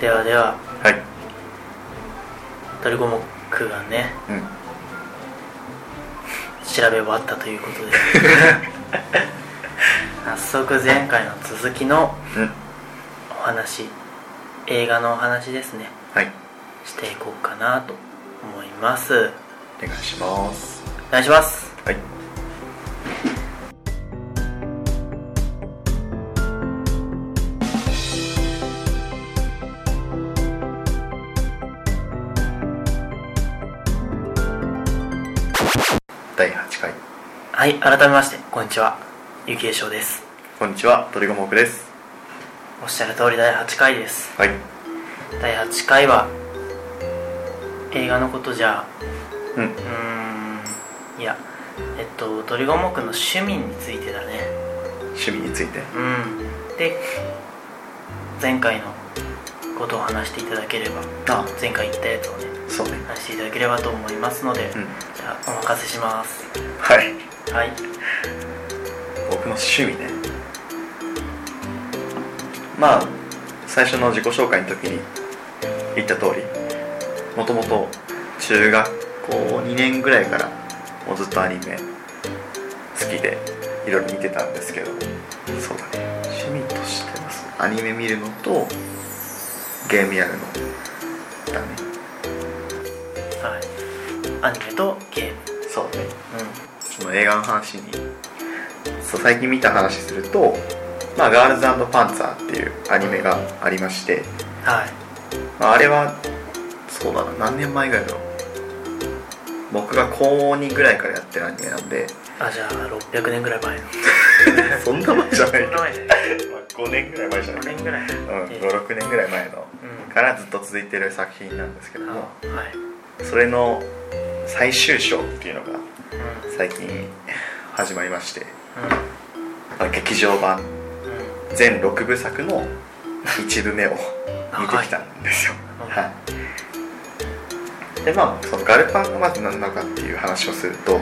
ではでは。はい。トリコモックがね。うん。調べ終わったということで。早速前回の続きのうん。お話。映画のお話ですね。はい。していこうかなと思います。お願いします。お願いします。はいはい改めましてこんにちは。ゆきえしょうです。こんにちは鳥五目です。おっしゃる通り第8回です。はい。第8回は映画のことじゃうん。うーんいやえっと鳥五目の趣味についてだね。趣味について。うん。で前回のことを話していただければあ。前回言ったやつをねそうね。話していただければと思いますので、うん。じゃあお任せします。はいはい。僕の趣味ね。まあ最初の自己紹介の時に言った通りもともと中学校2年ぐらいからもうずっとアニメ好きでいろいろ見てたんですけどそうだね。趣味としてはそうアニメ見るのとゲームやるのだね。はい。アニメとゲーム。そうね。うその映画の話にそう最近見た話すると「まあ、ガールズパンツァー」っていうアニメがありまして、んはい。まあ、あれはそうだな何年前ぐらいだろう。僕が高2ぐらいからやってるアニメなんで。あじゃあ600年ぐらい前の。そんな前じゃない。そんな前でまあ5年ぐらい前じゃない。5年ぐらい。うん、え56年ぐらい前の。うんからずっと続いてる作品なんですけどあもはい。それの最終章っていうのがうん最近始まりまして、うまあ劇場版んうん。全6部作の 1部目を見てきたんですよ。はい。でまあそのガルパンがまず何なのかっていう話をするとう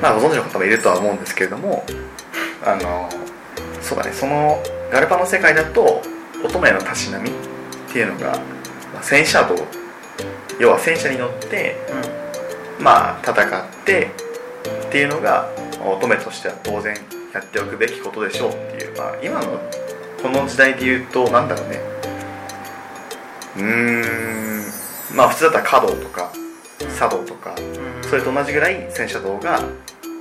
まあご存知の方もいるとは思うんですけれどもあのそうだねそのガルパンの世界だと乙女のたしなみっていうのが、まあ戦車道要は戦車に乗ってまあ戦ってっていうのがまあ乙女としては当然やっておくべきことでしょうっていう、まあ、今のこの時代で言うとなんだろうね。うーん。まあ普通だったら華道とか茶道とかうん。それと同じぐらい戦車道が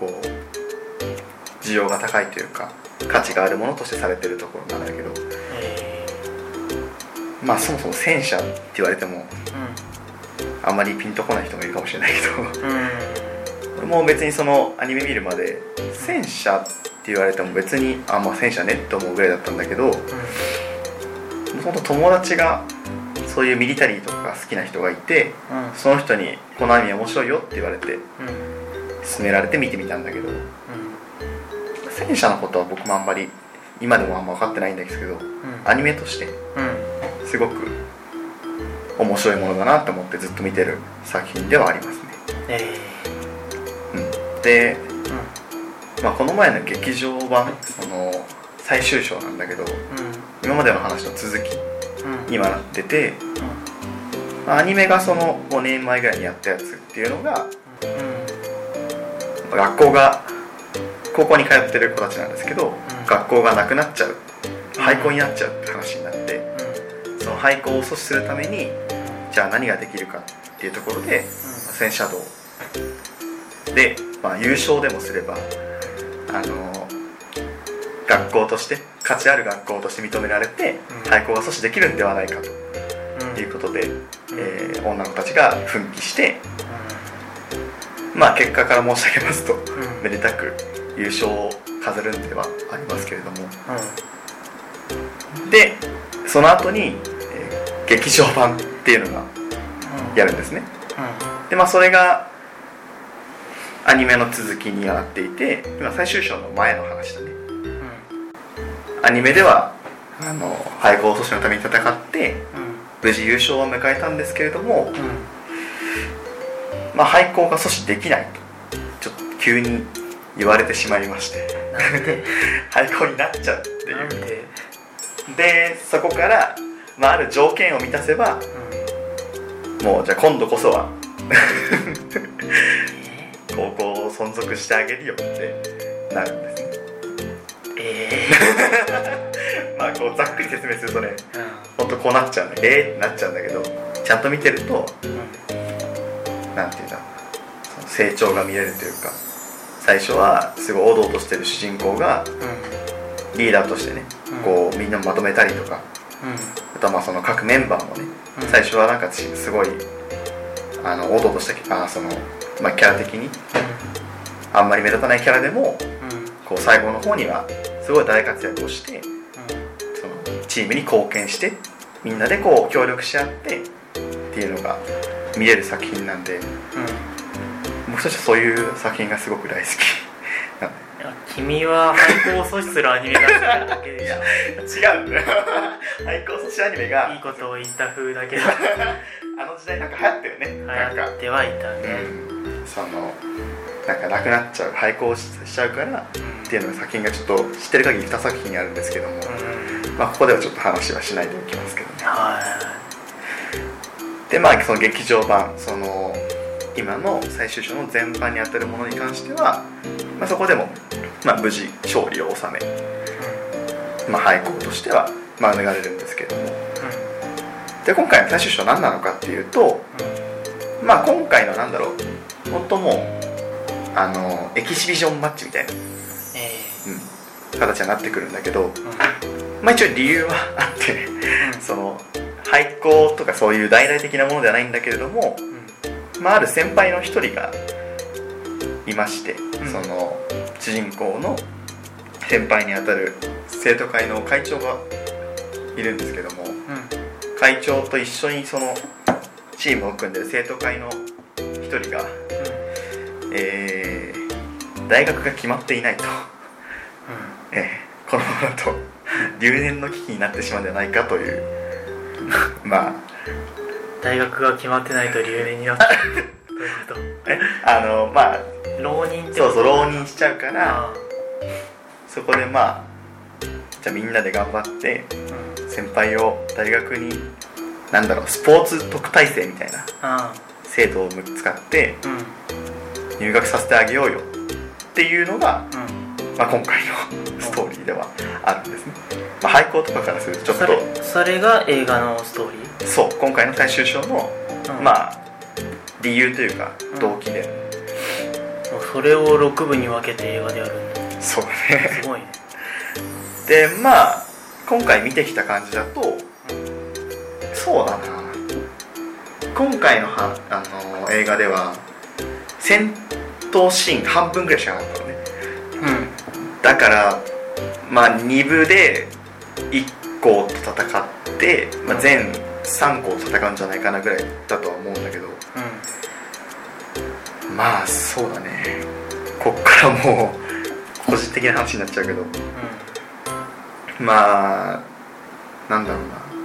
こう需要が高いというか価値があるものとしてされてるところなんだけど。えまあそもそも戦車って言われてもーあんまりピンとこない人もいるかもしれないけど俺も別にそのアニメ見るまで戦車って言われても別にあまあ戦車ねって思うぐらいだったんだけどもともと友達がそういうミリタリーとか好きな人がいてうん。その人に「このアニメ面白いよ」って言われてうん。勧められて見てみたんだけどうん戦車のことは僕もあんまり今でもあんま分かってないんですけどアニメとしてうん。すごく面白いものだなと思ってずっと見てる作品ではありますね、えうん、まあ、この前の劇場版その最終章なんだけどうん。今までの話の続きうん。にはなってて、まあアニメがその5年前ぐらいにやったやつっていうのがうん。学校が高校に通ってる子たちなんですけど、ん。学校がなくなっちゃう廃校になっちゃうって話になってうん。その廃校を阻止するためにじゃあ何ができるかっていうところで戦車道。で、まあ、優勝でもすればあの学校として価値ある学校として認められてうん。廃校が阻止できるんではないかと。うん。いうことで、えー女の子たちが奮起してまあ結果から申し上げますとうん。めでたく優勝を飾るんではありますけれども。でその後に、えー劇場版っていうのがやるんですね。でまあそれがアニメの続きにはなっていて今最終章の前の話だね。アニメではあの廃校阻止のために戦って無事優勝を迎えたんですけれども、まあ、廃校が阻止できないとちょっと急に言われてしまいまして。廃校 になっちゃうっていう。で？でそこからまあ、ある条件を満たせばもうじゃあ今度こそはえ高校を存続してあげるよってなるんですね。ー、え まあこうざっくり説明するとねー、うん。本当こうなっちゃうんだ。えー？ってなっちゃうんだけどちゃんと見てるとなんていうんだろう。成長が見れるというか最初はすごいおどおどしてる主人公がうん。リーダーとしてねうん。こうみんなをまとめたりとかうん。あとはまあその各メンバーもねうん。最初はなんかすごいあのおどおどしたあその、まあ、キャラ的に。あんまり目立たないキャラでもこう最後の方にはすごい大活躍をしてうそのチームに貢献してみんなでこう協力し合ってっていうのが見れる作品なんで僕としてはそういう作品がすごく大好き。なんで。君は廃校を阻止するアニメが好きなだけでしょ。違う。んだよ廃校阻止アニメがいいことを言った風だけど。あの時代なんか流行ったよね。流行ってはいたね。うんそのなんかなくなっちゃう廃校しちゃうからっていうのが作品がちょっと知ってる限り2作品あるんですけども、うん。まあ、ここではちょっと話はしないでおきますけどね。はでまあその劇場版その今の最終章の全般にあたるものに関しては、まあ、そこでも、まあ、無事勝利を収め、いまあ、廃校としては免れるんですけども。で今回の最終章何なのかっていうと、まあ、今回のなんだろう本当もうあのエキシビジョンマッチみたいな、えうん、形になってくるんだけど、ーうん。まあ、一応理由はあってうん。その廃校とかそういう大々的なものではないんだけれども、まあ、ある先輩の一人がいまして、ん。その主人公の先輩にあたる生徒会の会長がいるんですけどもうん。会長と一緒にそのチームを組んでる生徒会の一人が、えー大学が決まっていないと、えーこのままだと留年の危機になってしまうんじゃないかという。まあ。大学が決まってないと留年になったどういうこ えあのまあ。と浪人ってそうそう浪人人しちゃうからあそこでまあじゃあみんなで頑張ってーうん。先輩を大学になんだろうスポーツ特待生みたいなあ制度を使って入学させてあげようよっていうのが、うん。まあ、今回のストーリーではあるんですね、まあ、廃校とかからするとちょっそれそれが映画のストーリー？とそう今回の最終章の、うん。まあ理由というかうん。動機で、もうそれを6部に分けて映画でやるんだ。そうね。すごいね。でまあ今回見てきた感じだとそうだな今回のはあの映画では戦闘シーン半分ぐらいしかなかったのね。うん。だからまあ2部で1校と戦って、まあ、全3校と戦うんじゃないかなぐらいだとは思うんだけど。うん。まあそうだね。こっからもう個人的な話になっちゃうけど。まあなんだろうな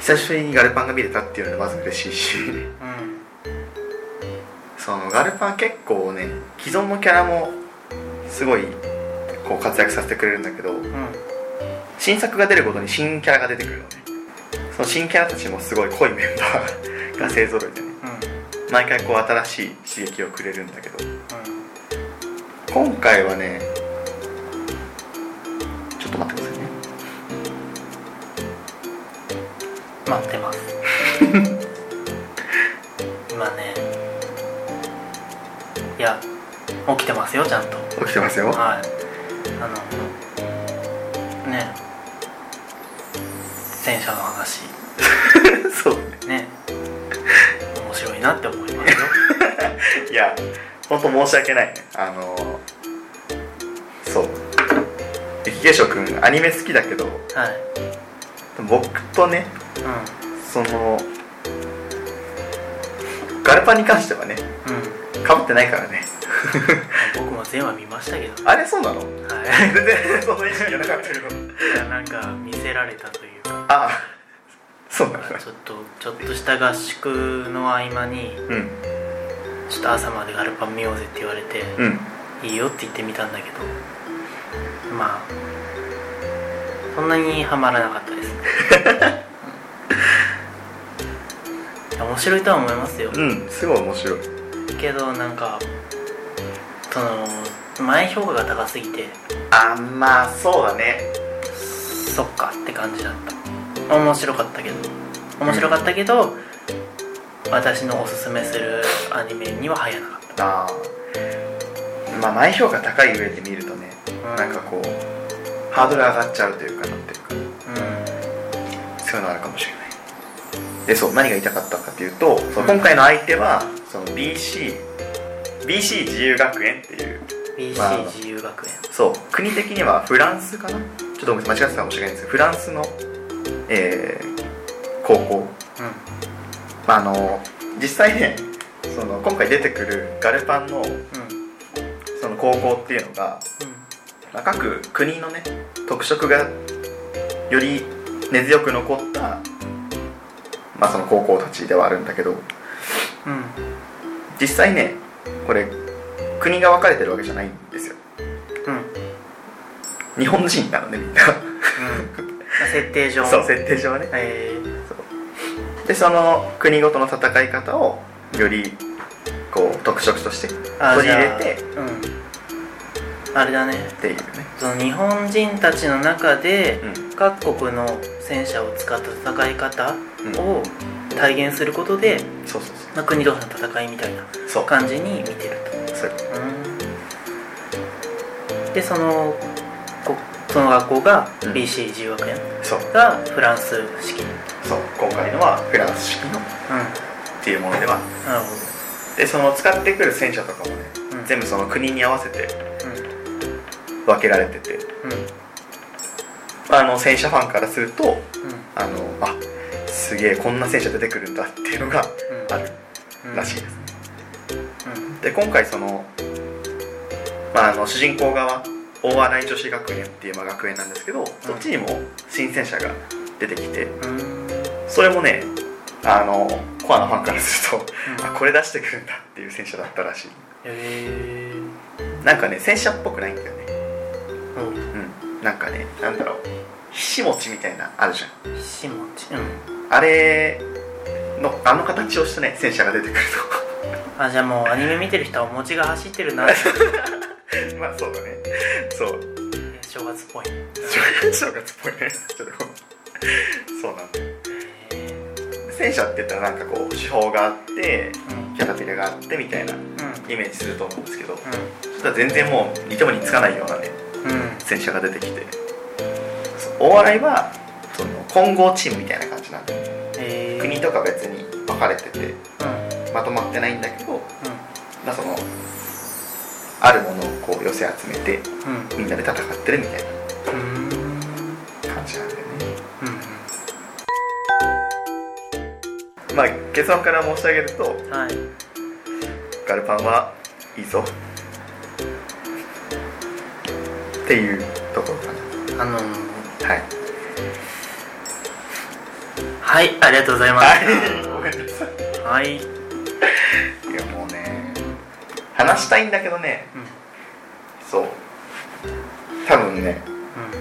久しぶりにガルパンが見れたっていうのがまず嬉しいし。うん。うんそのガルパン結構ね既存のキャラもすごいこう活躍させてくれるんだけどうん。新作が出るごとに新キャラが出てくるのね。その新キャラたちもすごい濃いメンバー が勢ぞろいでね。うん。毎回こう新しい刺激をくれるんだけど。うん。今回はね待ってます。今ね。いや起きてますよちゃんと。起きてますよ。はい。あのね。戦車の話。そう。ね。面白いなって思いますよ。いや本当申し訳ない。ねあのそう。雪化粧くんアニメ好きだけどはい僕とねうそのガルパンに関してはねかぶってないからね。僕も全話見ましたけど。あれそうなの？はい。全然その意識がなかったけど。いやなんか見せられたというか。あそうなんだちょっとちょっとした合宿の合間にうん。ちょっと朝までガルパン見ようぜって言われて、うん。いいよって言ってみたんだけど。まあそんなにはまらなかったです。ね 面白いとは思いますよ。うんすごい面白い。けどなんかその前評価が高すぎて。あまあそうだね。そっかって感じだった。面白かったけど。面白かったけど、私のおすすめするアニメには入らなかっあー。まあ前評価高い上で見るとね、うん。なんかこうハードル上がっちゃうというかなんていうか。たうんそういうのあるかもしれない。でそう何が言いたかったかというと、その今回の相手はその BC BC 自由学園っていう BC まあ自由学園。そう国的にはフランスかな？ちょっと間違ってたかもしれないんです。けどフランスの、えー高校。まああの実際ねその今回出てくるガルパンのうん。うんその高校っていうのが、まあ、各国のね特色がより根強く残った、まあ、その高校たちではあるんだけどうん。うん実際ねこれ国が分かれてるわけじゃないんですよ。うん。日本人なのねみんな。うん。設定上そう設定上はね。えでその国ごとの戦い方をよりこう特色として取り入れてうんあれだねっていうね。その日本人たちの中でうん。各国の戦車を使った戦い方うん。を体現することで、そうそうまあ、国同士の戦いみたいなそう。そう感じに見てるそう。とうん。でそのこその学校がうん。BC 自由学園そう。がフランス式。うんそう。今回のはフランス式のっていうものでは。なるほでその使ってくる戦車とかもねどうん。全部その国に合わせてうん分けられてて。うん。あの戦車ファンからするとうん。あのあすげえこんな戦車出てくるんだっていうのがうん。あるうんらしいです。ねうん。で今回その,、まあ、あの主人公側大洗女子学園っていうまあ学園なんですけど、そっちにも新戦車が出てきてうん。それもねあのコアなファンからすると、うん。あこれ出してくるんだっていう戦車だったらしい。へえなんかね戦車っぽくないんだよねうん。うんなんかねなんだろう。ひし餅みたいなあるじゃん。ひし餅うん。あれのあの形をしたね戦車が出てくる あじゃあもうアニメ見てる人はお餅が走ってるな。と まあそうだね。そう。正月っぽい 正月っぽいね。ちょっとそうなんだよ。戦車って言ったらなんかこう手法があってうん。キャタピラがあってみたいなうん。イメージすると思うんですけどそしたら全然もう似ても似つかないようなねうんうん戦車が出てきて。そう大洗はその混合チームみたいな感じなんで国とか別に分かれててまとまってないんだけど、まあ、そのあるものをこう寄せ集めてうん。みんなで戦ってるみたいうん。な感じなんだよね。うん。まあ結論から申し上げるとはい。ガルパンはいいぞっていうところかあのー。なはい。はいありがとうございまはい。ごめんなさいすはい。いやもうね話したいんだけどね。うん。そう。多分ね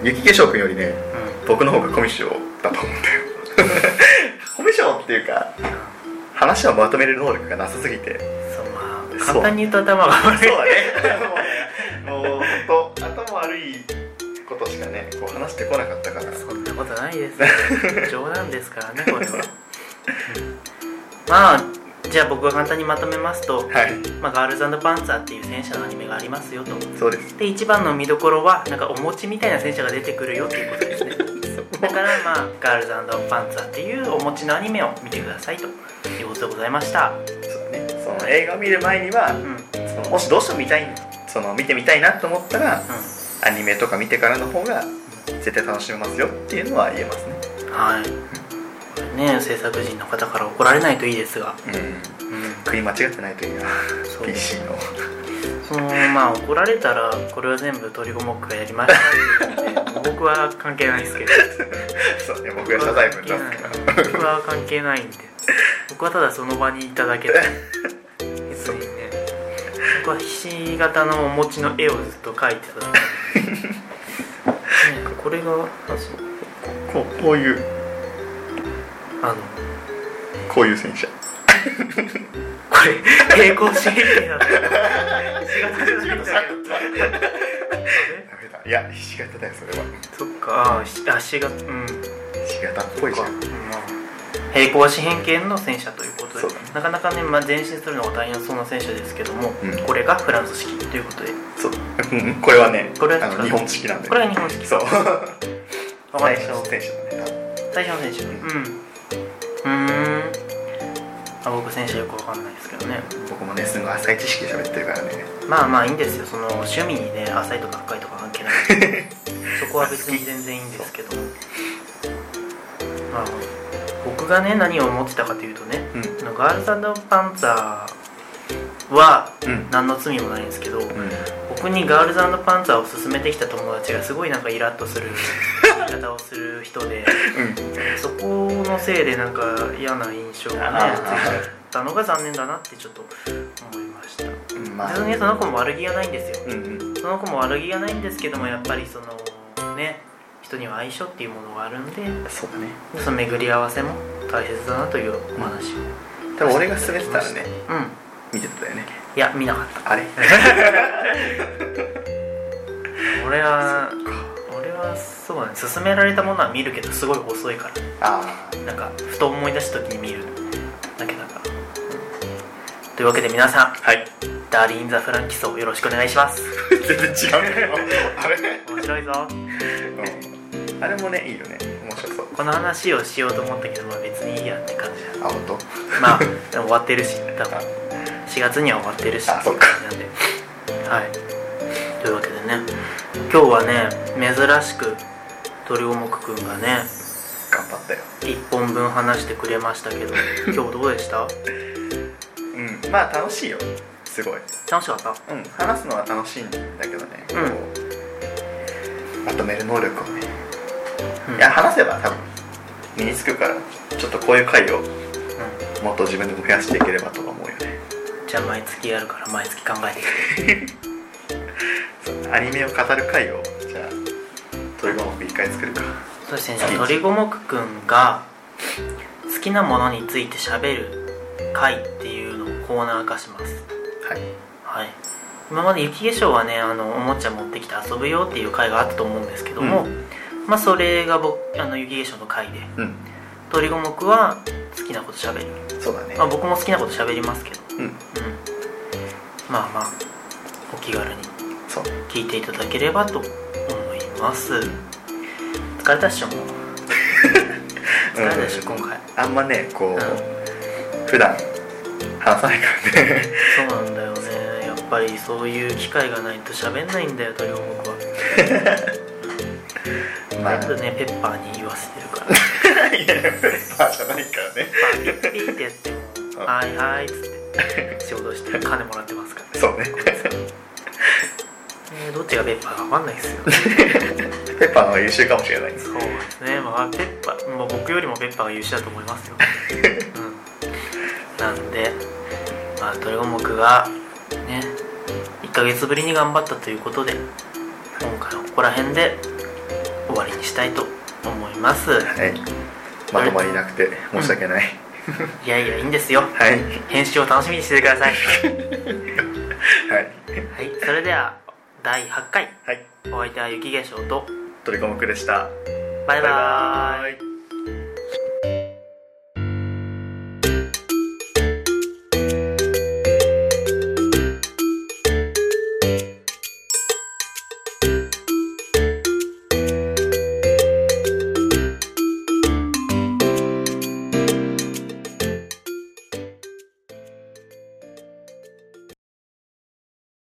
うん。雪化粧くんよりねうん。僕の方がコミュ障だと思うんだよ。コミュ障っていうか話をまとめる能力がなさすぎて。そうまあ簡単に言うと頭が悪い。そうだね 悪いことしかねこう話してこなかったから。そんなことないです。冗談ですからねこれは、うん。まあじゃあ僕が簡単にまとめますと、はい。まあ、ガールズパンツァーっていう戦車のアニメがありますよと。そうです。で一番の見どころはなんかお餅みたいな戦車が出てくるよっていうことですね。だからまあガールズパンツァーっていうお餅のアニメを見てくださいということでございました。そうだね。その映画を見る前にはうん。うんそのもしどうしても見たいその見てみたいなと思ったらアニメとか見てからの方が絶対楽しめますよっていうのは言えますね。はい。ね制作陣の方から怒られないといいですが。うん。うん。国間違ってないといいなそう PC の。そのまあ怒られたらこれは全部鳥五目がやりました 僕は関係ないですけど。そうね僕が謝罪文出すから。僕は関係ないんで。僕はただその場にいただけで 僕はひし形のお餅の絵をずっと描いてた これがこうこういう。あの。こういう戦車。これ平行四辺形だった。石型じゃないんだけどダメだ。いやひし形だよそれは。そっか。あし足がうん。ひし形っぽいじゃん。うん平行四辺形の戦車ということで、なかなかね、まあ、前進するのが大変そうな戦車ですけども、うん。これがフランス式ということで。そう。うんこれはねこれは日本式なんで。これが日本式。そう。最りました初の選手だね最初の戦車。うん。うーん。あ僕戦車よくわかんないですけどね。僕もねすごい浅い知識で喋ってるからね。まあまあいいんですよ。その趣味にね浅いとか深いとか関係ない そこは別に全然いいんですけど。まあ僕がね何を思ってたかというとねうん。ガールズパンツァーはうん。何の罪もないんですけど、うん。僕にガールズパンツァーを勧めてきた友達がすごいなんかイラッとする言い方をする人でそこのせいでなんか嫌な印象がねついちゃったのが残念だなってちょっと思いました。うん。まあ。別にその子も悪気がないんですよ。うんうん。その子も悪気がないんですけどもやっぱりそのね人には相性っていうものがあるんでそうだね。その巡り合わせも大切だなというお話を多分俺が勧めてたらねうん。見てたよね。いや見なかった。あれ？俺は俺はそうだね。勧められたものは見るけどすごい遅いかあらなんかふと思い出した時に見るだけだから、うん。というわけで皆さんあはい。ダーリン・ザ・フランキソをよろしくお願いします。全然違うんだよ。あれ？面白いぞ。うんあれもねいいよね。面白そう。この話をしようと思ったけど、まあ、別にいいやって感じだあ本当？まあでも終わってるし多分。4月には終わってるし。あそっか。なんではい。というわけでね。今日はね珍しく鳥五目くんがね頑張ったよ。1本分話してくれましたけど 今日どうでした？うん。まあ楽しいよ。すごい。楽しかった？うん。話すのは楽しいんだけどね、うん。こうまとめる能力をね、うん。いや話せば多分身につくからちょっとこういう回をうん。もっと自分でも増やしていければとか思うよね。じゃあ毎月やるから毎月考えてきて そうアニメを語る回をじゃあ鳥五目一回作るか。そしてじゃあ鳥五目くんが好きなものについて喋る回っていうのをコーナー化します。はい。はい。今まで雪化粧はねあのおもちゃ持ってきて遊ぶよっていう回があったと思うんですけども、うんまあそれが僕あの雪化粧の回でうん。鳥五目は好きなこと喋る、そうだね。まあ、僕も好きなこと喋りますけど。うん。うん。まあまあお気軽に聞いていただければと思います。疲れたっしょもう。疲れたでしょ、今回。あんまねこう、うん。普段話さないからね。そうなんだよね。やっぱりそういう機会がないと喋んないんだよ鳥五目は まあ全部ねペッパーに言わせてるから。いやまあじゃないからね。パーピッピッってやってはいはいっつって仕事して金もらってますからね。そうね。えーどっちがペッパーか分かんないですよ。ペッパーの方が優秀かもしれないそうですね。まあペッパー、まあ、僕よりもペッパーが優秀だと思いますよ、うん、なんでまあ鳥五目がね1ヶ月ぶりに頑張ったということで今回はここら辺で終わりにしたいと思います。はい。まとまりなくて申し訳ない、いやいやいいんですよ。はい。編集を楽しみにしててください。はい。はい。それでは第8回。はい。お相手は雪化粧と鳥コムクでした。バイバーイイ